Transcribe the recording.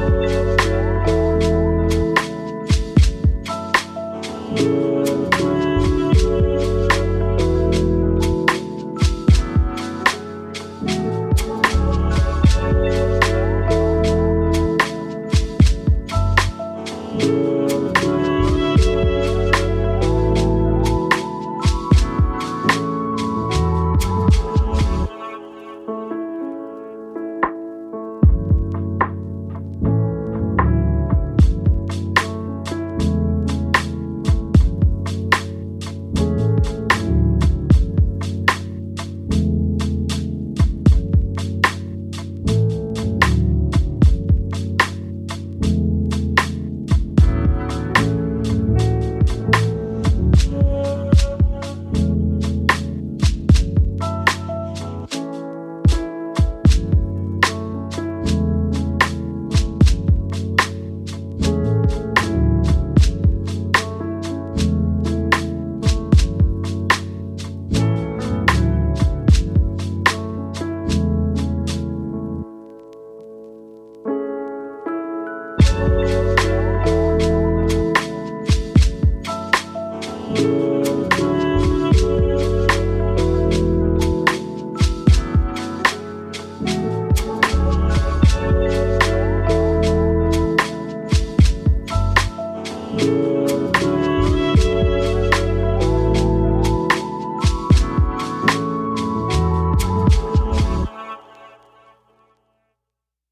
Thank you. Bye.